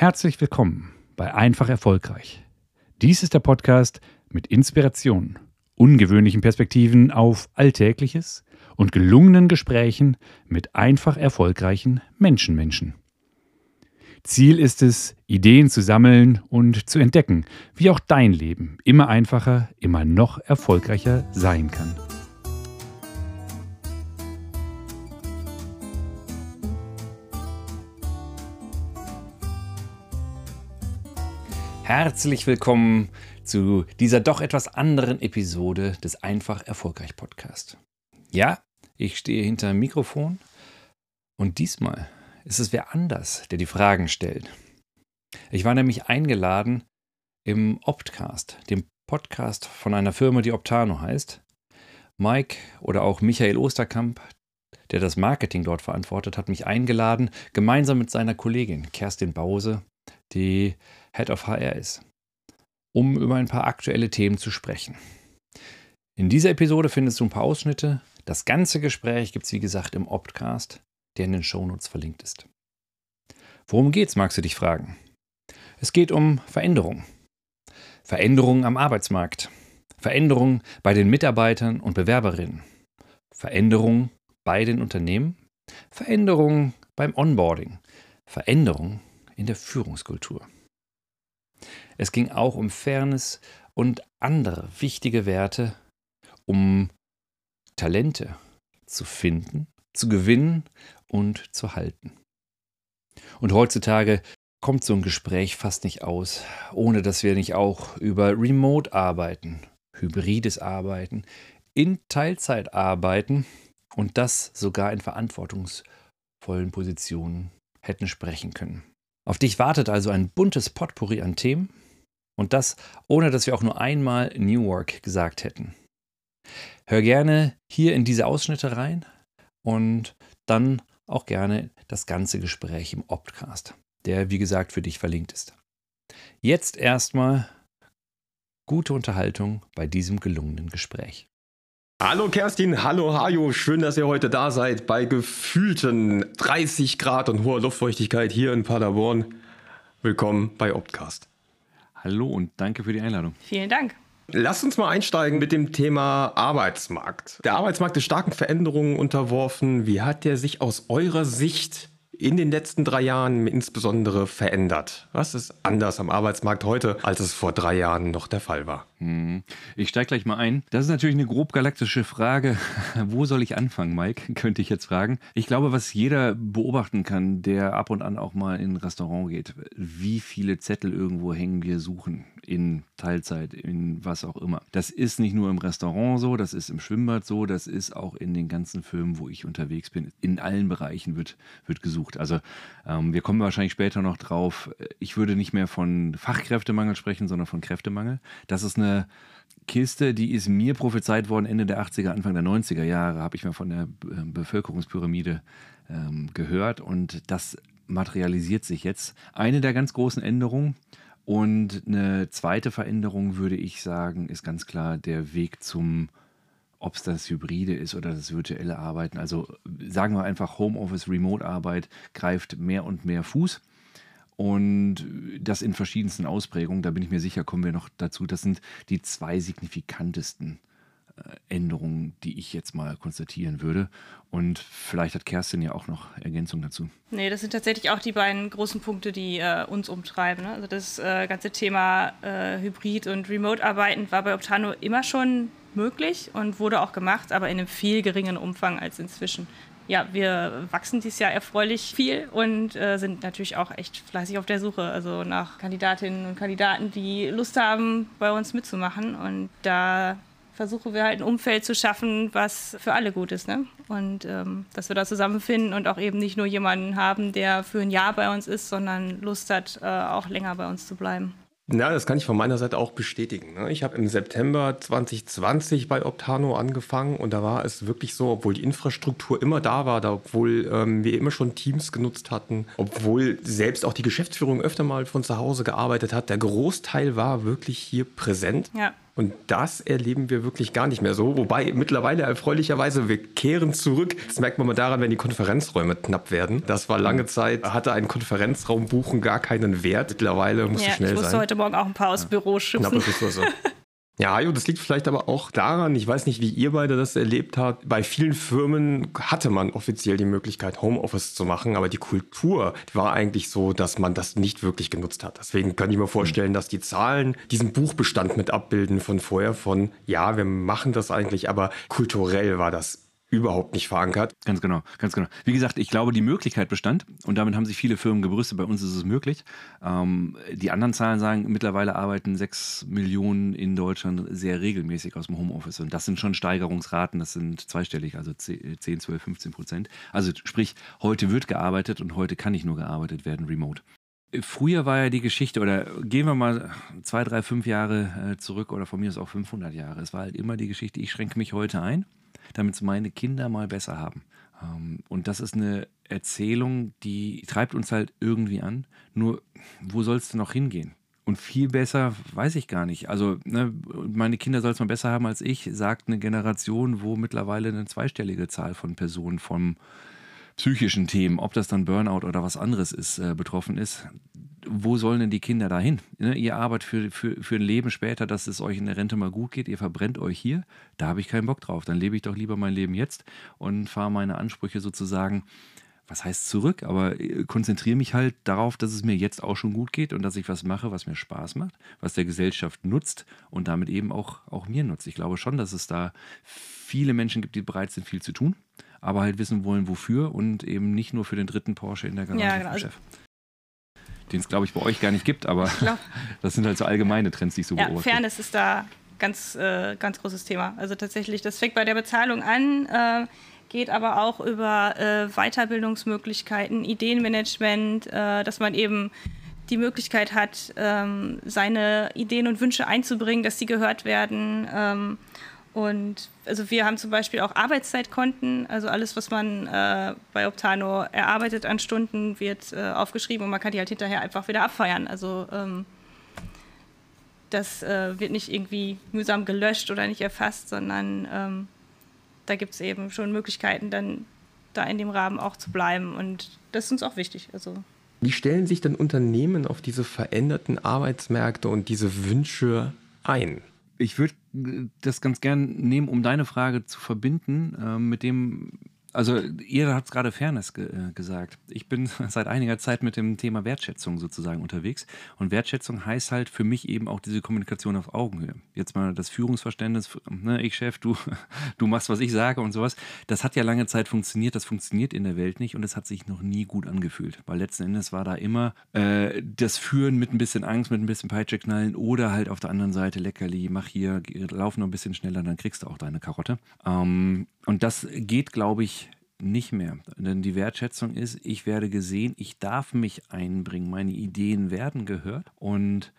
Herzlich willkommen bei Einfach Erfolgreich. Dies ist der Podcast mit Inspiration, ungewöhnlichen Perspektiven auf Alltägliches und gelungenen Gesprächen mit einfach erfolgreichen Menschenmenschen. Ziel ist es, Ideen zu sammeln und zu entdecken, wie auch dein Leben immer einfacher, immer noch erfolgreicher sein kann. Herzlich willkommen zu dieser doch etwas anderen Episode des Einfach Erfolgreich Podcast. Ja, ich stehe hinter dem Mikrofon und diesmal ist es wer anders, der die Fragen stellt. Ich war nämlich eingeladen im Optcast, dem Podcast von einer Firma, die Optano heißt. Mike oder auch Michael Osterkamp, der das Marketing dort verantwortet, hat mich eingeladen, gemeinsam mit seiner Kollegin Kerstin Bause, die Head of HR ist, um über ein paar aktuelle Themen zu sprechen. In dieser Episode findest du ein paar Ausschnitte. Das ganze Gespräch gibt es, wie gesagt, im Optcast, der in den Shownotes verlinkt ist. Worum geht's, magst du dich fragen? Es geht um Veränderung. Veränderungen am Arbeitsmarkt. Veränderungen bei den Mitarbeitern und Bewerberinnen. Veränderungen bei den Unternehmen. Veränderungen beim Onboarding. Veränderungen in der Führungskultur. Es ging auch um Fairness und andere wichtige Werte, um Talente zu finden, zu gewinnen und zu halten. Und heutzutage kommt so ein Gespräch fast nicht aus, ohne dass wir nicht auch über Remote arbeiten, hybrides Arbeiten, in Teilzeit arbeiten und das sogar in verantwortungsvollen Positionen hätten sprechen können. Auf dich wartet also ein buntes Potpourri an Themen und das ohne dass wir auch nur einmal New Work gesagt hätten. Hör gerne hier in diese Ausschnitte rein und dann auch gerne das ganze Gespräch im Optcast, der wie gesagt für dich verlinkt ist. Jetzt erstmal gute Unterhaltung bei diesem gelungenen Gespräch. Hallo Kerstin, hallo Hajo, schön, dass ihr heute da seid bei gefühlten 30 Grad und hoher Luftfeuchtigkeit hier in Paderborn. Willkommen bei Optcast. Hallo und danke für die Einladung. Vielen Dank. Lasst uns mal einsteigen mit dem Thema Arbeitsmarkt. Der Arbeitsmarkt ist starken Veränderungen unterworfen. Wie hat der sich aus eurer Sicht in den letzten drei Jahren insbesondere verändert? Was ist anders am Arbeitsmarkt heute, als es vor drei Jahren noch der Fall war? Hm. Ich steige gleich mal ein. Das ist natürlich eine grob galaktische Frage. Wo soll ich anfangen, Mike? Könnte ich jetzt fragen. Ich glaube, was jeder beobachten kann, der ab und an auch mal in ein Restaurant geht, wie viele Zettel irgendwo hängen wir suchen in Teilzeit, in was auch immer. Das ist nicht nur im Restaurant so, das ist im Schwimmbad so, das ist auch in den ganzen Filmen, wo ich unterwegs bin. In allen Bereichen wird, wird gesucht. Also ähm, wir kommen wahrscheinlich später noch drauf. Ich würde nicht mehr von Fachkräftemangel sprechen, sondern von Kräftemangel. Das ist eine Kiste, die ist mir prophezeit worden Ende der 80er, Anfang der 90er Jahre, habe ich mal von der ähm, Bevölkerungspyramide ähm, gehört und das materialisiert sich jetzt. Eine der ganz großen Änderungen und eine zweite Veränderung, würde ich sagen, ist ganz klar der Weg zum, ob es das Hybride ist oder das virtuelle Arbeiten. Also sagen wir einfach, Homeoffice, Remote-Arbeit greift mehr und mehr Fuß. Und das in verschiedensten Ausprägungen, da bin ich mir sicher, kommen wir noch dazu. Das sind die zwei signifikantesten Änderungen, die ich jetzt mal konstatieren würde. Und vielleicht hat Kerstin ja auch noch Ergänzung dazu. Nee, das sind tatsächlich auch die beiden großen Punkte, die äh, uns umtreiben. Ne? Also das äh, ganze Thema äh, Hybrid- und Remote-Arbeiten war bei Optano immer schon möglich und wurde auch gemacht, aber in einem viel geringeren Umfang als inzwischen ja, wir wachsen dieses Jahr erfreulich viel und äh, sind natürlich auch echt fleißig auf der Suche, also nach Kandidatinnen und Kandidaten, die Lust haben, bei uns mitzumachen. Und da versuchen wir halt ein Umfeld zu schaffen, was für alle gut ist. Ne? Und ähm, dass wir da zusammenfinden und auch eben nicht nur jemanden haben, der für ein Jahr bei uns ist, sondern Lust hat, äh, auch länger bei uns zu bleiben. Ja, das kann ich von meiner Seite auch bestätigen. Ne? Ich habe im September 2020 bei Optano angefangen und da war es wirklich so, obwohl die Infrastruktur immer da war, da, obwohl ähm, wir immer schon Teams genutzt hatten, obwohl selbst auch die Geschäftsführung öfter mal von zu Hause gearbeitet hat, der Großteil war wirklich hier präsent. Ja. Und das erleben wir wirklich gar nicht mehr so. Wobei mittlerweile erfreulicherweise, wir kehren zurück. Das merkt man mal daran, wenn die Konferenzräume knapp werden. Das war lange Zeit, hatte ein Konferenzraum buchen gar keinen Wert. Mittlerweile muss ja, schnell sein. Ich musste sein. heute Morgen auch ein paar aus ja. Büro schubsen. Knappe Ressource. Ja, Jo, das liegt vielleicht aber auch daran, ich weiß nicht, wie ihr beide das erlebt habt. Bei vielen Firmen hatte man offiziell die Möglichkeit, Homeoffice zu machen, aber die Kultur war eigentlich so, dass man das nicht wirklich genutzt hat. Deswegen kann ich mir vorstellen, dass die Zahlen diesen Buchbestand mit abbilden von vorher von, ja, wir machen das eigentlich, aber kulturell war das überhaupt nicht verankert. Ganz genau, ganz genau. Wie gesagt, ich glaube, die Möglichkeit bestand und damit haben sich viele Firmen gebrüstet. Bei uns ist es möglich. Ähm, die anderen Zahlen sagen, mittlerweile arbeiten sechs Millionen in Deutschland sehr regelmäßig aus dem Homeoffice und das sind schon Steigerungsraten, das sind zweistellig, also 10, 12, 15 Prozent. Also sprich, heute wird gearbeitet und heute kann nicht nur gearbeitet werden remote. Früher war ja die Geschichte, oder gehen wir mal zwei, drei, fünf Jahre äh, zurück oder von mir aus auch 500 Jahre. Es war halt immer die Geschichte, ich schränke mich heute ein damit es meine Kinder mal besser haben. Ähm, und das ist eine Erzählung, die treibt uns halt irgendwie an. Nur, wo soll es denn noch hingehen? Und viel besser weiß ich gar nicht. Also, ne, meine Kinder soll es mal besser haben als ich, sagt eine Generation, wo mittlerweile eine zweistellige Zahl von Personen vom psychischen Themen, ob das dann Burnout oder was anderes ist, äh, betroffen ist wo sollen denn die Kinder dahin? Ne? Ihr arbeitet für, für, für ein Leben später, dass es euch in der Rente mal gut geht, ihr verbrennt euch hier, da habe ich keinen Bock drauf. Dann lebe ich doch lieber mein Leben jetzt und fahre meine Ansprüche sozusagen, was heißt zurück, aber äh, konzentriere mich halt darauf, dass es mir jetzt auch schon gut geht und dass ich was mache, was mir Spaß macht, was der Gesellschaft nutzt und damit eben auch, auch mir nutzt. Ich glaube schon, dass es da viele Menschen gibt, die bereit sind, viel zu tun aber halt wissen wollen, wofür und eben nicht nur für den dritten Porsche in der Garage ja, genau. Chef den es, glaube ich, bei euch gar nicht gibt, aber das sind halt so allgemeine Trends, die ich so ja, beobachte. Fairness ist da ganz, äh, ganz großes Thema. Also tatsächlich, das fängt bei der Bezahlung an, äh, geht aber auch über äh, Weiterbildungsmöglichkeiten, Ideenmanagement, äh, dass man eben die Möglichkeit hat, ähm, seine Ideen und Wünsche einzubringen, dass sie gehört werden. Ähm, und also wir haben zum Beispiel auch Arbeitszeitkonten, also alles, was man äh, bei Optano erarbeitet an Stunden, wird äh, aufgeschrieben und man kann die halt hinterher einfach wieder abfeiern. Also ähm, das äh, wird nicht irgendwie mühsam gelöscht oder nicht erfasst, sondern ähm, da gibt es eben schon Möglichkeiten, dann da in dem Rahmen auch zu bleiben. Und das ist uns auch wichtig. Also. Wie stellen sich denn Unternehmen auf diese veränderten Arbeitsmärkte und diese Wünsche ein? Ich würde das ganz gern nehmen, um deine Frage zu verbinden äh, mit dem, also ihr habt gerade Fairness ge äh, gesagt. Ich bin seit einiger Zeit mit dem Thema Wertschätzung sozusagen unterwegs. Und Wertschätzung heißt halt für mich eben auch diese Kommunikation auf Augenhöhe. Jetzt mal das Führungsverständnis, ne, ich Chef, du, du machst, was ich sage und sowas. Das hat ja lange Zeit funktioniert, das funktioniert in der Welt nicht und es hat sich noch nie gut angefühlt. Weil letzten Endes war da immer äh, das Führen mit ein bisschen Angst, mit ein bisschen Peitsche knallen oder halt auf der anderen Seite Leckerli, mach hier, lauf noch ein bisschen schneller, dann kriegst du auch deine Karotte. Ähm, und das geht, glaube ich, nicht mehr. Denn die Wertschätzung ist, ich werde gesehen, ich darf mich einbringen, meine Ideen werden gehört. Und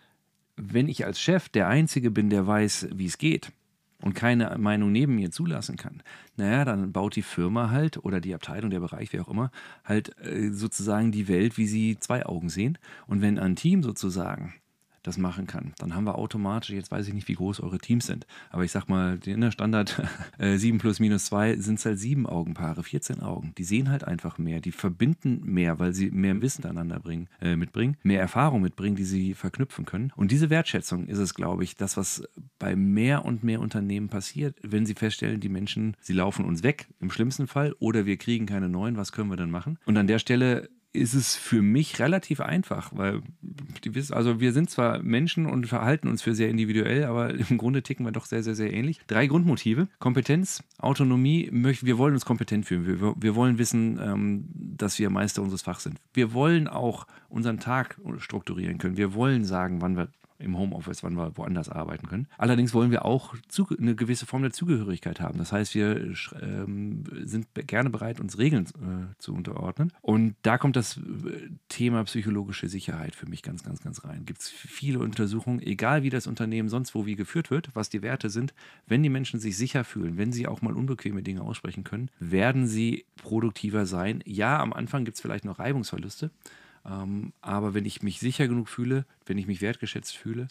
wenn ich als Chef der Einzige bin, der weiß, wie es geht und keine Meinung neben mir zulassen kann, naja, dann baut die Firma halt oder die Abteilung, der Bereich, wie auch immer, halt äh, sozusagen die Welt, wie sie zwei Augen sehen. Und wenn ein Team sozusagen das machen kann. Dann haben wir automatisch, jetzt weiß ich nicht, wie groß eure Teams sind, aber ich sag mal, in der Standard äh, 7 plus minus 2 sind es halt sieben Augenpaare, 14 Augen. Die sehen halt einfach mehr, die verbinden mehr, weil sie mehr Wissen miteinander bringen, äh, mitbringen, mehr Erfahrung mitbringen, die sie verknüpfen können. Und diese Wertschätzung ist es, glaube ich, das, was bei mehr und mehr Unternehmen passiert, wenn sie feststellen, die Menschen, sie laufen uns weg, im schlimmsten Fall, oder wir kriegen keine neuen, was können wir dann machen? Und an der Stelle ist es für mich relativ einfach, weil also wir sind zwar Menschen und verhalten uns für sehr individuell, aber im Grunde ticken wir doch sehr, sehr, sehr ähnlich. Drei Grundmotive: Kompetenz, Autonomie. Wir wollen uns kompetent fühlen. Wir, wir wollen wissen, ähm, dass wir Meister unseres Fachs sind. Wir wollen auch unseren Tag strukturieren können. Wir wollen sagen, wann wir im Homeoffice, wann wir woanders arbeiten können. Allerdings wollen wir auch eine gewisse Form der Zugehörigkeit haben. Das heißt, wir ähm, sind gerne bereit, uns Regeln äh, zu unterordnen. Und da kommt das äh, Thema psychologische Sicherheit für mich ganz, ganz, ganz rein. Gibt es viele Untersuchungen, egal wie das Unternehmen sonst wo wie geführt wird, was die Werte sind, wenn die Menschen sich sicher fühlen, wenn sie auch mal unbequeme Dinge aussprechen können, werden sie produktiver sein. Ja, am Anfang gibt es vielleicht noch Reibungsverluste. Ähm, aber wenn ich mich sicher genug fühle, wenn ich mich wertgeschätzt fühle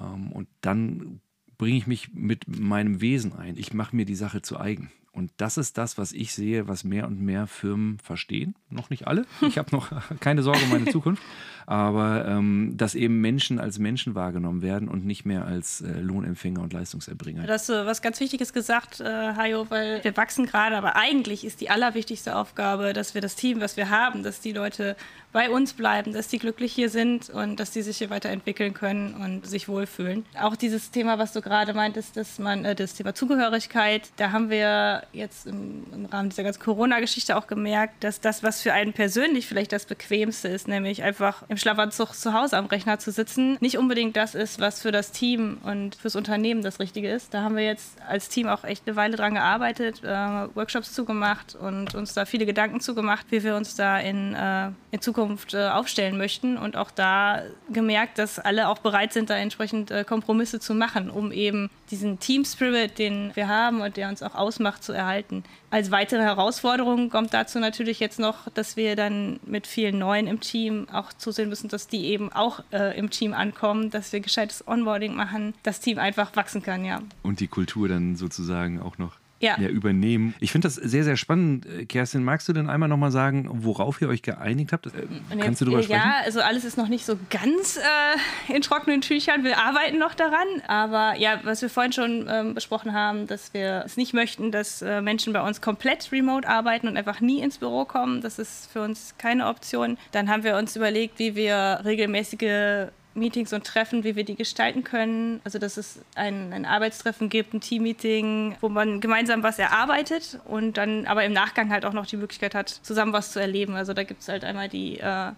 ähm, und dann bringe ich mich mit meinem Wesen ein. Ich mache mir die Sache zu eigen. Und das ist das, was ich sehe, was mehr und mehr Firmen verstehen. Noch nicht alle. Ich habe noch keine Sorge um meine Zukunft. Aber ähm, dass eben Menschen als Menschen wahrgenommen werden und nicht mehr als äh, Lohnempfänger und Leistungserbringer. Du hast äh, was ganz Wichtiges gesagt, äh, Hajo, weil wir wachsen gerade, aber eigentlich ist die allerwichtigste Aufgabe, dass wir das Team, was wir haben, dass die Leute bei uns bleiben, dass die glücklich hier sind und dass die sich hier weiterentwickeln können und sich wohlfühlen. Auch dieses Thema, was du gerade meintest, dass man äh, das Thema Zugehörigkeit, da haben wir jetzt im, im Rahmen dieser ganzen Corona-Geschichte auch gemerkt, dass das, was für einen persönlich vielleicht das Bequemste ist, nämlich einfach im Schlafanzug zu Hause am Rechner zu sitzen, nicht unbedingt das ist, was für das Team und fürs Unternehmen das Richtige ist. Da haben wir jetzt als Team auch echt eine Weile dran gearbeitet, äh, Workshops zugemacht und uns da viele Gedanken zugemacht, wie wir uns da in, äh, in Zukunft äh, aufstellen möchten und auch da gemerkt, dass alle auch bereit sind, da entsprechend äh, Kompromisse zu machen, um eben diesen Team Spirit, den wir haben und der uns auch ausmacht, zu erhalten. Als weitere Herausforderung kommt dazu natürlich jetzt noch, dass wir dann mit vielen Neuen im Team auch zusehen müssen, dass die eben auch äh, im Team ankommen, dass wir gescheites Onboarding machen, das Team einfach wachsen kann, ja. Und die Kultur dann sozusagen auch noch ja. ja. übernehmen. Ich finde das sehr, sehr spannend. Äh, Kerstin, magst du denn einmal nochmal sagen, worauf ihr euch geeinigt habt? Äh, jetzt, Kannst du darüber sprechen? Ja, also alles ist noch nicht so ganz äh, in trockenen Tüchern. Wir arbeiten noch daran. Aber ja, was wir vorhin schon ähm, besprochen haben, dass wir es nicht möchten, dass äh, Menschen bei uns komplett remote arbeiten und einfach nie ins Büro kommen. Das ist für uns keine Option. Dann haben wir uns überlegt, wie wir regelmäßige Meetings und Treffen, wie wir die gestalten können. Also dass es ein, ein Arbeitstreffen gibt, ein Teammeeting, wo man gemeinsam was erarbeitet und dann aber im Nachgang halt auch noch die Möglichkeit hat, zusammen was zu erleben. Also da gibt es halt einmal die, äh,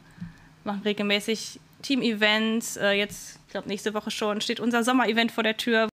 machen regelmäßig Team-Events. Äh, jetzt, ich glaube, nächste Woche schon steht unser Sommer-Event vor der Tür,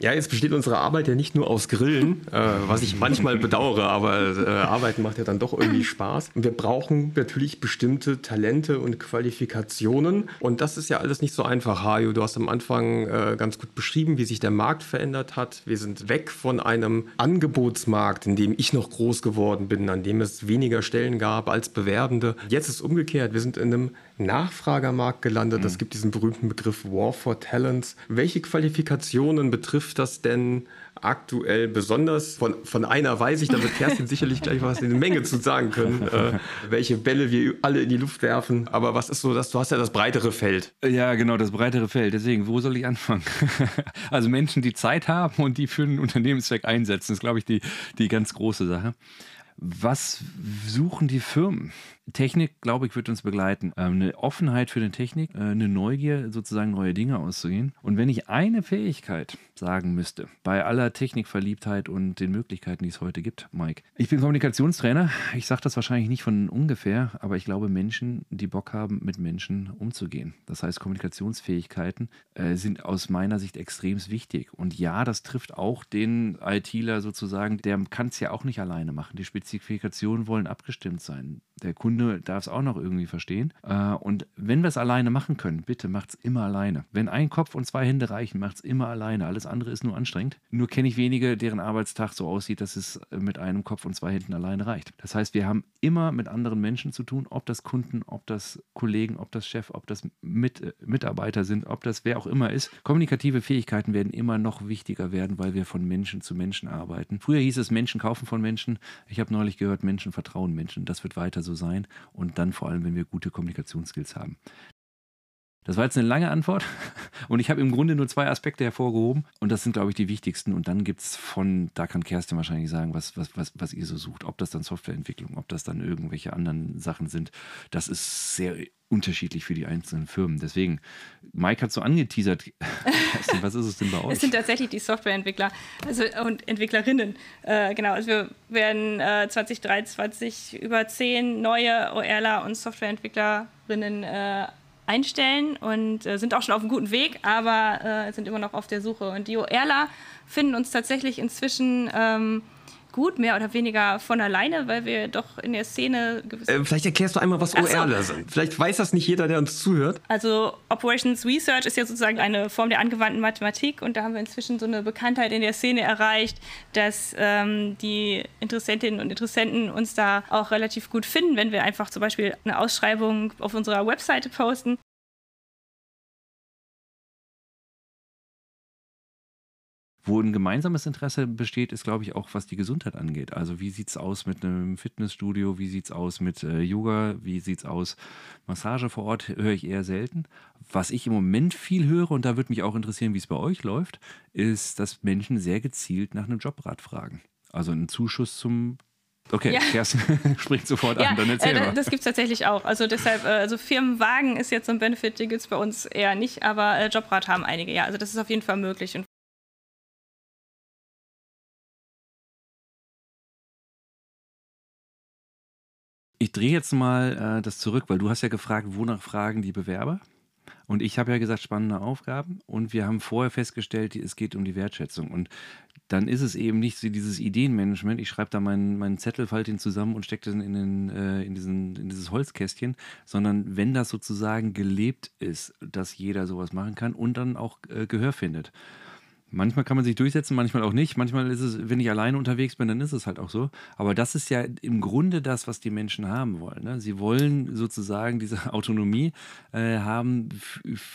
ja, jetzt besteht unsere Arbeit ja nicht nur aus Grillen, äh, was ich manchmal bedauere, aber äh, Arbeiten macht ja dann doch irgendwie Spaß. Und wir brauchen natürlich bestimmte Talente und Qualifikationen. Und das ist ja alles nicht so einfach, Hajo. Du hast am Anfang äh, ganz gut beschrieben, wie sich der Markt verändert hat. Wir sind weg von einem Angebotsmarkt, in dem ich noch groß geworden bin, an dem es weniger Stellen gab als Bewerbende. Jetzt ist umgekehrt. Wir sind in einem Nachfragermarkt gelandet. Es mhm. gibt diesen berühmten Begriff War for Talents. Welche Qualifikationen betrifft das denn aktuell besonders? Von, von einer weiß ich, da wird Kerstin sicherlich gleich was in der Menge zu sagen können, äh, welche Bälle wir alle in die Luft werfen. Aber was ist so, dass du hast ja das breitere Feld. Ja, genau, das breitere Feld. Deswegen, wo soll ich anfangen? also Menschen, die Zeit haben und die für einen Unternehmenszweck einsetzen, ist, glaube ich, die, die ganz große Sache. Was suchen die Firmen? Technik, glaube ich, wird uns begleiten. Ähm, eine Offenheit für die Technik, äh, eine Neugier, sozusagen neue Dinge auszugehen. Und wenn ich eine Fähigkeit sagen müsste, bei aller Technikverliebtheit und den Möglichkeiten, die es heute gibt, Mike. Ich bin Kommunikationstrainer. Ich sage das wahrscheinlich nicht von ungefähr, aber ich glaube, Menschen, die Bock haben, mit Menschen umzugehen. Das heißt, Kommunikationsfähigkeiten äh, sind aus meiner Sicht extrem wichtig. Und ja, das trifft auch den ITler sozusagen, der kann es ja auch nicht alleine machen. Die Spezifikationen wollen abgestimmt sein. Der Kunde darf es auch noch irgendwie verstehen. Äh, und wenn wir es alleine machen können, bitte macht es immer alleine. Wenn ein Kopf und zwei Hände reichen, macht es immer alleine. Alles andere ist nur anstrengend. Nur kenne ich wenige, deren Arbeitstag so aussieht, dass es mit einem Kopf und zwei Händen alleine reicht. Das heißt, wir haben immer mit anderen Menschen zu tun, ob das Kunden, ob das Kollegen, ob das Chef, ob das mit, äh, Mitarbeiter sind, ob das wer auch immer ist. Kommunikative Fähigkeiten werden immer noch wichtiger werden, weil wir von Menschen zu Menschen arbeiten. Früher hieß es, Menschen kaufen von Menschen. Ich habe neulich gehört, Menschen vertrauen Menschen. Das wird weiter so sein. Und dann vor allem, wenn wir gute Kommunikationsskills haben. Das war jetzt eine lange Antwort und ich habe im Grunde nur zwei Aspekte hervorgehoben und das sind, glaube ich, die wichtigsten. Und dann gibt es von, da kann Kerstin wahrscheinlich sagen, was, was, was, was ihr so sucht. Ob das dann Softwareentwicklung, ob das dann irgendwelche anderen Sachen sind. Das ist sehr unterschiedlich für die einzelnen Firmen. Deswegen, Mike hat so angeteasert. was ist es denn bei euch? Es sind tatsächlich die Softwareentwickler also, und Entwicklerinnen. Äh, genau, also wir werden äh, 2023 über zehn neue OERler und Softwareentwicklerinnen äh, einstellen und äh, sind auch schon auf einem guten Weg, aber äh, sind immer noch auf der Suche. Und die OERler finden uns tatsächlich inzwischen ähm, gut, mehr oder weniger von alleine, weil wir doch in der Szene. Äh, vielleicht erklärst du einmal, was OERler so. sind. Vielleicht weiß das nicht jeder, der uns zuhört. Also Operations Research ist ja sozusagen eine Form der angewandten Mathematik und da haben wir inzwischen so eine Bekanntheit in der Szene erreicht, dass ähm, die Interessentinnen und Interessenten uns da auch relativ gut finden, wenn wir einfach zum Beispiel eine Ausschreibung auf unserer Webseite posten Wo ein gemeinsames Interesse besteht, ist, glaube ich, auch was die Gesundheit angeht. Also wie sieht es aus mit einem Fitnessstudio, wie sieht es aus mit äh, Yoga, wie sieht es aus Massage vor Ort, höre ich eher selten. Was ich im Moment viel höre, und da würde mich auch interessieren, wie es bei euch läuft, ist, dass Menschen sehr gezielt nach einem Jobrat fragen. Also einen Zuschuss zum Okay, ja. Kerstin spricht sofort ja, an, dann erzähl äh, mal. Das gibt es tatsächlich auch. Also deshalb, äh, also Firmenwagen ist jetzt so ein Benefit, den gibt es bei uns eher nicht, aber äh, Jobrat haben einige, ja. Also das ist auf jeden Fall möglich. Und ich drehe jetzt mal äh, das zurück, weil du hast ja gefragt, wonach fragen die Bewerber? Und ich habe ja gesagt, spannende Aufgaben. Und wir haben vorher festgestellt, es geht um die Wertschätzung. Und dann ist es eben nicht so dieses Ideenmanagement. Ich schreibe da meinen, meinen Zettel, falte ihn zusammen und stecke den in, den, äh, in, diesen, in dieses Holzkästchen, sondern wenn das sozusagen gelebt ist, dass jeder sowas machen kann und dann auch äh, Gehör findet. Manchmal kann man sich durchsetzen, manchmal auch nicht. Manchmal ist es, wenn ich alleine unterwegs bin, dann ist es halt auch so. Aber das ist ja im Grunde das, was die Menschen haben wollen. Ne? Sie wollen sozusagen diese Autonomie äh, haben,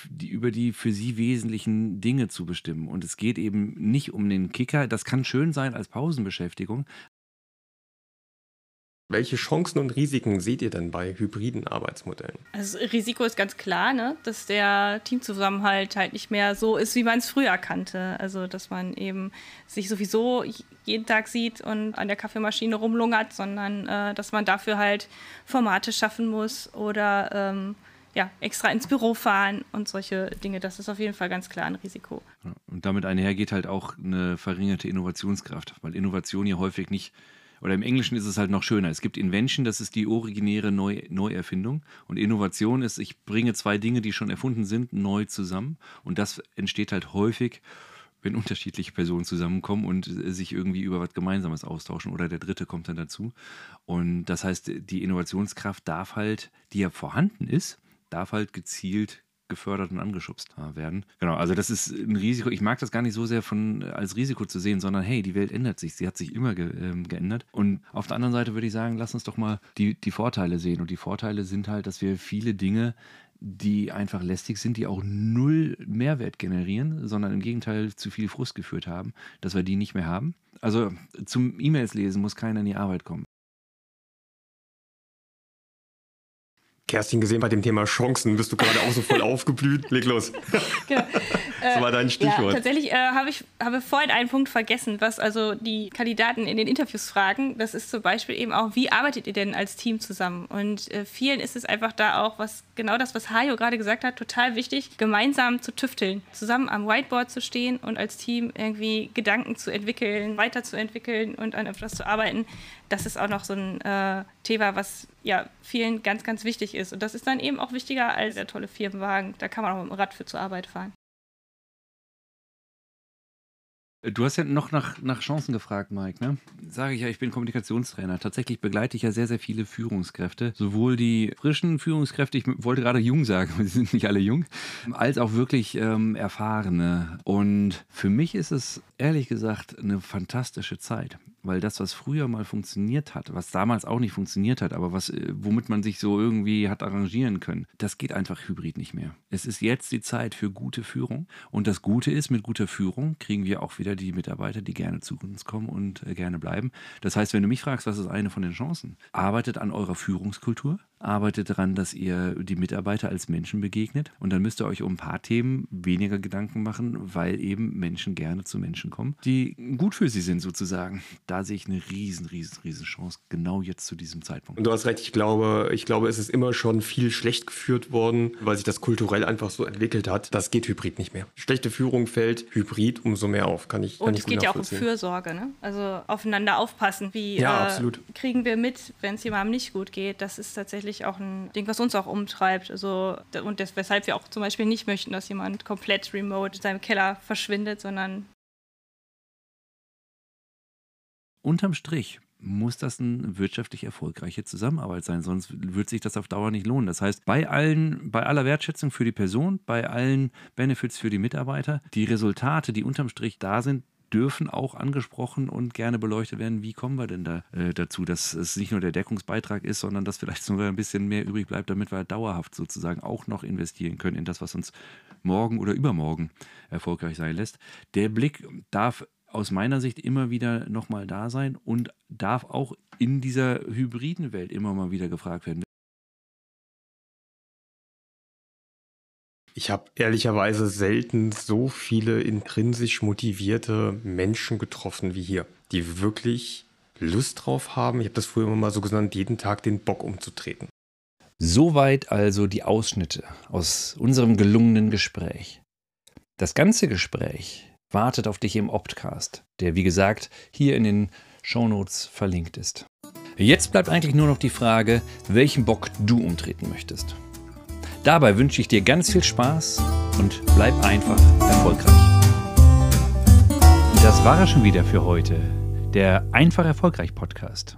die, über die für sie wesentlichen Dinge zu bestimmen. Und es geht eben nicht um den Kicker. Das kann schön sein als Pausenbeschäftigung, welche Chancen und Risiken seht ihr denn bei hybriden Arbeitsmodellen? Also Risiko ist ganz klar, ne? dass der Teamzusammenhalt halt nicht mehr so ist, wie man es früher kannte. Also dass man eben sich sowieso jeden Tag sieht und an der Kaffeemaschine rumlungert, sondern äh, dass man dafür halt Formate schaffen muss oder ähm, ja, extra ins Büro fahren und solche Dinge. Das ist auf jeden Fall ganz klar ein Risiko. Und damit einhergeht halt auch eine verringerte Innovationskraft, weil Innovation ja häufig nicht oder im Englischen ist es halt noch schöner. Es gibt Invention, das ist die originäre Neu Neuerfindung. Und Innovation ist, ich bringe zwei Dinge, die schon erfunden sind, neu zusammen. Und das entsteht halt häufig, wenn unterschiedliche Personen zusammenkommen und sich irgendwie über was Gemeinsames austauschen oder der Dritte kommt dann dazu. Und das heißt, die Innovationskraft darf halt, die ja vorhanden ist, darf halt gezielt gefördert und angeschubst werden. Genau, also das ist ein Risiko. Ich mag das gar nicht so sehr von als Risiko zu sehen, sondern hey, die Welt ändert sich. Sie hat sich immer ge, äh, geändert. Und auf der anderen Seite würde ich sagen, lass uns doch mal die, die Vorteile sehen. Und die Vorteile sind halt, dass wir viele Dinge die einfach lästig sind, die auch null Mehrwert generieren, sondern im Gegenteil zu viel Frust geführt haben, dass wir die nicht mehr haben. Also zum E-Mails lesen muss keiner in die Arbeit kommen. Kerstin, gesehen bei dem Thema Chancen, bist du gerade auch so voll aufgeblüht. Leg los. Genau. Das war dein Stichwort. Ja, tatsächlich äh, habe ich habe vorhin einen Punkt vergessen, was also die Kandidaten in den Interviews fragen. Das ist zum Beispiel eben auch, wie arbeitet ihr denn als Team zusammen? Und äh, vielen ist es einfach da auch, was genau das, was Hajo gerade gesagt hat, total wichtig, gemeinsam zu tüfteln, zusammen am Whiteboard zu stehen und als Team irgendwie Gedanken zu entwickeln, weiterzuentwickeln und an etwas zu arbeiten. Das ist auch noch so ein äh, Thema, was ja vielen ganz, ganz wichtig ist. Und das ist dann eben auch wichtiger als der tolle Firmenwagen. Da kann man auch mit dem Rad für zur Arbeit fahren. Du hast ja noch nach, nach Chancen gefragt, Mike. Ne? Sage ich ja, ich bin Kommunikationstrainer. Tatsächlich begleite ich ja sehr, sehr viele Führungskräfte. Sowohl die frischen Führungskräfte, ich wollte gerade jung sagen, sie sind nicht alle jung, als auch wirklich ähm, erfahrene. Und für mich ist es ehrlich gesagt eine fantastische Zeit weil das, was früher mal funktioniert hat, was damals auch nicht funktioniert hat, aber was, äh, womit man sich so irgendwie hat arrangieren können, das geht einfach hybrid nicht mehr. Es ist jetzt die Zeit für gute Führung. Und das Gute ist, mit guter Führung kriegen wir auch wieder die Mitarbeiter, die gerne zu uns kommen und äh, gerne bleiben. Das heißt, wenn du mich fragst, was ist eine von den Chancen? Arbeitet an eurer Führungskultur, arbeitet daran, dass ihr die Mitarbeiter als Menschen begegnet. Und dann müsst ihr euch um ein paar Themen weniger Gedanken machen, weil eben Menschen gerne zu Menschen kommen, die gut für sie sind sozusagen. Da sehe ich eine riesen, riesen, riesen Chance, genau jetzt zu diesem Zeitpunkt. Und du hast recht, ich glaube, ich glaube, es ist immer schon viel schlecht geführt worden, weil sich das kulturell einfach so entwickelt hat. Das geht hybrid nicht mehr. Schlechte Führung fällt hybrid umso mehr auf, kann ich kann Und es geht ja auch um Fürsorge, ne? Also aufeinander aufpassen. Wie ja, äh, kriegen wir mit, wenn es jemandem nicht gut geht? Das ist tatsächlich tatsächlich auch ein Ding, was uns auch umtreibt. Also, und das, weshalb wir auch zum Beispiel nicht möchten, dass jemand komplett remote in seinem Keller verschwindet, sondern. Unterm Strich muss das eine wirtschaftlich erfolgreiche Zusammenarbeit sein, sonst wird sich das auf Dauer nicht lohnen. Das heißt, bei allen, bei aller Wertschätzung für die Person, bei allen Benefits für die Mitarbeiter, die Resultate, die unterm Strich da sind, dürfen auch angesprochen und gerne beleuchtet werden. Wie kommen wir denn da äh, dazu, dass es nicht nur der Deckungsbeitrag ist, sondern dass vielleicht sogar ein bisschen mehr übrig bleibt, damit wir dauerhaft sozusagen auch noch investieren können in das, was uns morgen oder übermorgen erfolgreich sein lässt. Der Blick darf aus meiner Sicht immer wieder nochmal da sein und darf auch in dieser hybriden Welt immer mal wieder gefragt werden. Ich habe ehrlicherweise selten so viele intrinsisch motivierte Menschen getroffen wie hier, die wirklich Lust drauf haben. Ich habe das früher immer mal so genannt, jeden Tag den Bock umzutreten. Soweit also die Ausschnitte aus unserem gelungenen Gespräch. Das ganze Gespräch wartet auf dich im Optcast, der wie gesagt hier in den Shownotes verlinkt ist. Jetzt bleibt eigentlich nur noch die Frage, welchen Bock du umtreten möchtest. Dabei wünsche ich dir ganz viel Spaß und bleib einfach erfolgreich. Das war er schon wieder für heute, der Einfach Erfolgreich Podcast.